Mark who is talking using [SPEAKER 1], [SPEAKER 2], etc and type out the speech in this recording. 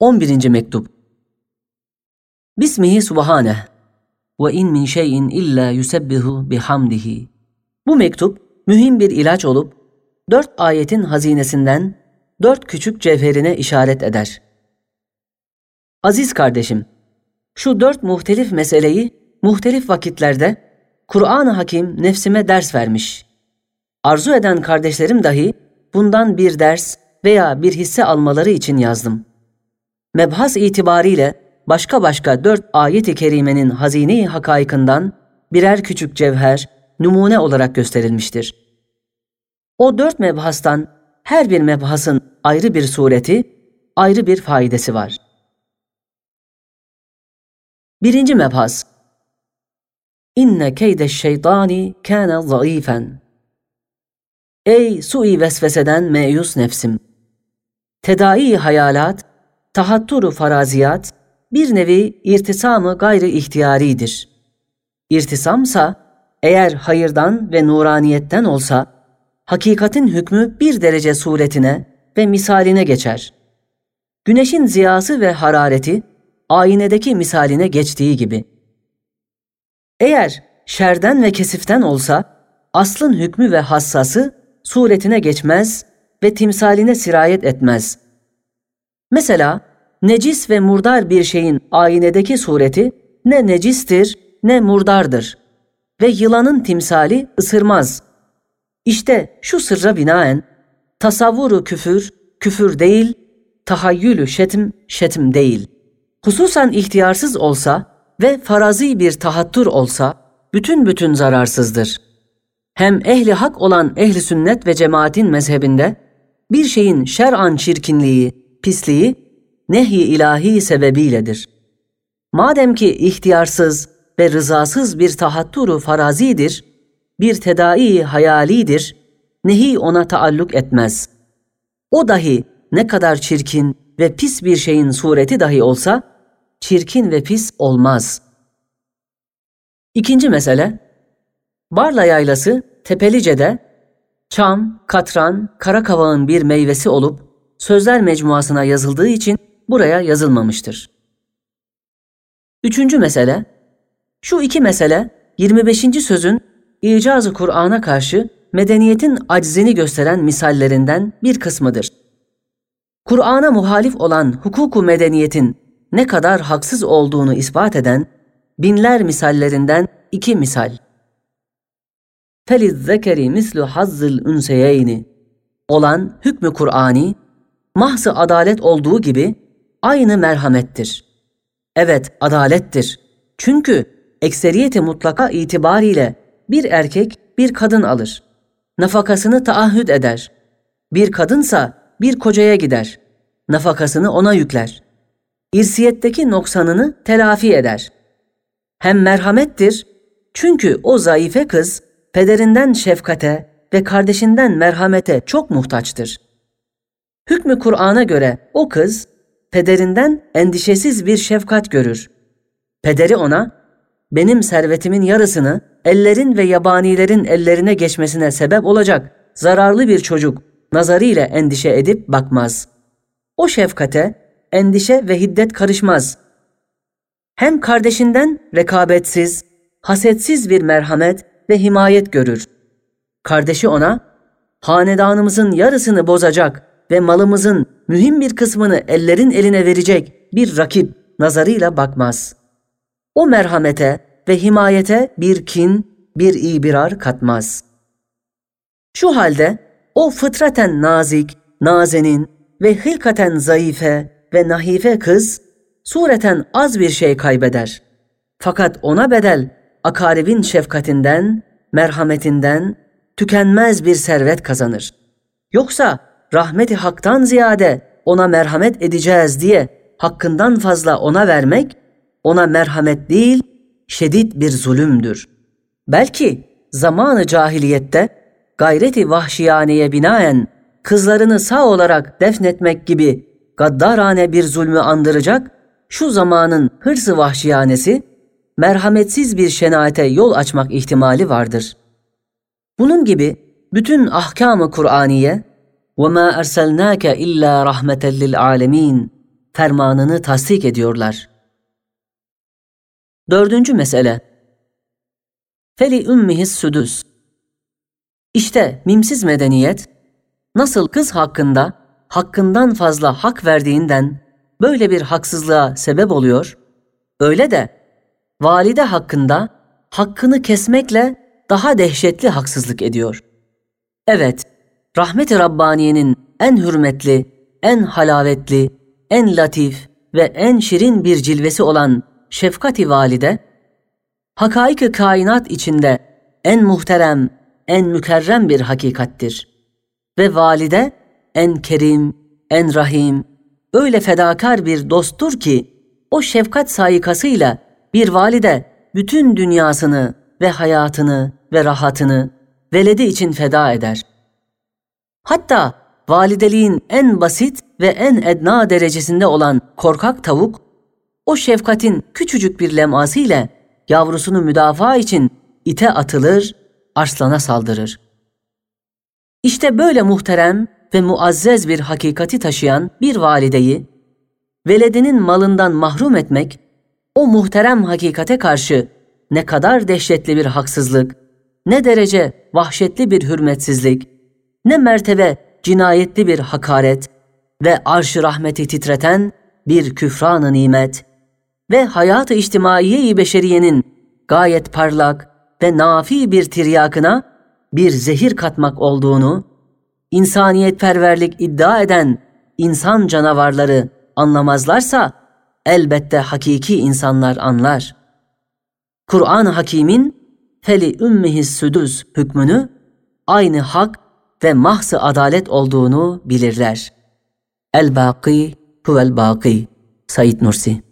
[SPEAKER 1] 11. mektup. Bismihi subhaneh ve in min şeyin illa yusebbihu bihamdihi. Bu mektup mühim bir ilaç olup dört ayetin hazinesinden dört küçük cevherine işaret eder. Aziz kardeşim, şu dört muhtelif meseleyi muhtelif vakitlerde Kur'an-ı Hakim nefsime ders vermiş. Arzu eden kardeşlerim dahi bundan bir ders veya bir hisse almaları için yazdım. Mebhas itibariyle başka başka dört ayet-i kerimenin hazine-i hakaykından birer küçük cevher, numune olarak gösterilmiştir. O dört mebhastan her bir mebhasın ayrı bir sureti, ayrı bir faidesi var. Birinci mebhas İnne keyde şeytani kâne zayıfen. Ey sui vesveseden meyus nefsim! Tedai hayalat, tahatturu faraziyat, bir nevi irtisamı gayri ihtiyaridir. İrtisamsa, eğer hayırdan ve nuraniyetten olsa, hakikatin hükmü bir derece suretine ve misaline geçer. Güneşin ziyası ve harareti, aynedeki misaline geçtiği gibi. Eğer şerden ve kesiften olsa, aslın hükmü ve hassası suretine geçmez ve timsaline sirayet etmez. Mesela necis ve murdar bir şeyin aynedeki sureti ne necistir ne murdardır ve yılanın timsali ısırmaz. İşte şu sırra binaen tasavvuru küfür, küfür değil, tahayyülü şetim, şetim değil. Hususan ihtiyarsız olsa ve farazi bir tahattur olsa bütün bütün zararsızdır. Hem ehli hak olan ehli sünnet ve cemaatin mezhebinde bir şeyin şer'an çirkinliği, pisliği nehy ilahi sebebiyledir. Madem ki ihtiyarsız ve rızasız bir tahatturu farazidir, bir tedai hayalidir, nehi ona taalluk etmez. O dahi ne kadar çirkin ve pis bir şeyin sureti dahi olsa, çirkin ve pis olmaz. İkinci mesele, Barla yaylası Tepelice'de çam, katran, karakavağın bir meyvesi olup sözler mecmuasına yazıldığı için buraya yazılmamıştır. Üçüncü mesele, şu iki mesele 25. sözün icazı Kur'an'a karşı medeniyetin aczini gösteren misallerinden bir kısmıdır. Kur'an'a muhalif olan hukuku medeniyetin ne kadar haksız olduğunu ispat eden binler misallerinden iki misal. فَلِذَّكَرِ mislu hazzıl ünseyeyni olan hükmü Kur'ani, mahsı adalet olduğu gibi aynı merhamettir. Evet, adalettir. Çünkü ekseriyeti mutlaka itibariyle bir erkek bir kadın alır. Nafakasını taahhüt eder. Bir kadınsa bir kocaya gider. Nafakasını ona yükler. İrsiyetteki noksanını telafi eder. Hem merhamettir çünkü o zayıfe kız pederinden şefkate ve kardeşinden merhamete çok muhtaçtır. Hükmü Kur'an'a göre o kız pederinden endişesiz bir şefkat görür. Pederi ona benim servetimin yarısını ellerin ve yabanilerin ellerine geçmesine sebep olacak zararlı bir çocuk nazarıyla endişe edip bakmaz. O şefkate endişe ve hiddet karışmaz. Hem kardeşinden rekabetsiz, hasetsiz bir merhamet ve himayet görür. Kardeşi ona, hanedanımızın yarısını bozacak ve malımızın mühim bir kısmını ellerin eline verecek bir rakip nazarıyla bakmaz. O merhamete ve himayete bir kin, bir ibirar katmaz. Şu halde o fıtraten nazik, nazenin ve hilkaten zayıfe ve nahife kız sureten az bir şey kaybeder. Fakat ona bedel akaribin şefkatinden, merhametinden tükenmez bir servet kazanır. Yoksa rahmeti haktan ziyade ona merhamet edeceğiz diye hakkından fazla ona vermek, ona merhamet değil, şedid bir zulümdür. Belki zamanı cahiliyette gayreti vahşiyaneye binaen kızlarını sağ olarak defnetmek gibi gaddarane bir zulmü andıracak, şu zamanın hırsı vahşiyanesi, merhametsiz bir şenaate yol açmak ihtimali vardır. Bunun gibi bütün ahkamı Kur'aniye وَمَا أَرْسَلْنَاكَ إِلَّا رَحْمَةً لِلْعَالَمِينَ fermanını tasdik ediyorlar. Dördüncü mesele Feli ümmihis südüs İşte mimsiz medeniyet nasıl kız hakkında hakkından fazla hak verdiğinden böyle bir haksızlığa sebep oluyor, öyle de valide hakkında hakkını kesmekle daha dehşetli haksızlık ediyor. Evet, rahmet-i Rabbaniye'nin en hürmetli, en halavetli, en latif ve en şirin bir cilvesi olan şefkati valide, hakaik kainat içinde en muhterem, en mükerrem bir hakikattir. Ve valide en kerim, en rahim, öyle fedakar bir dosttur ki, o şefkat sayikasıyla bir valide bütün dünyasını ve hayatını ve rahatını veledi için feda eder. Hatta valideliğin en basit ve en edna derecesinde olan korkak tavuk, o şefkatin küçücük bir leması ile yavrusunu müdafaa için ite atılır, arslana saldırır. İşte böyle muhterem ve muazzez bir hakikati taşıyan bir valideyi, veledinin malından mahrum etmek, o muhterem hakikate karşı ne kadar dehşetli bir haksızlık, ne derece vahşetli bir hürmetsizlik, ne mertebe cinayetli bir hakaret ve arş-ı rahmeti titreten bir küfran-ı nimet ve hayat-ı içtimaiye-i beşeriyenin gayet parlak ve nafi bir tiryakına bir zehir katmak olduğunu, insaniyetperverlik iddia eden insan canavarları anlamazlarsa elbette hakiki insanlar anlar. Kur'an-ı Hakîm'in feli ümmihis südüs hükmünü aynı hak ve mahsı adalet olduğunu bilirler. El-Baki huvel-Baki Said Nursi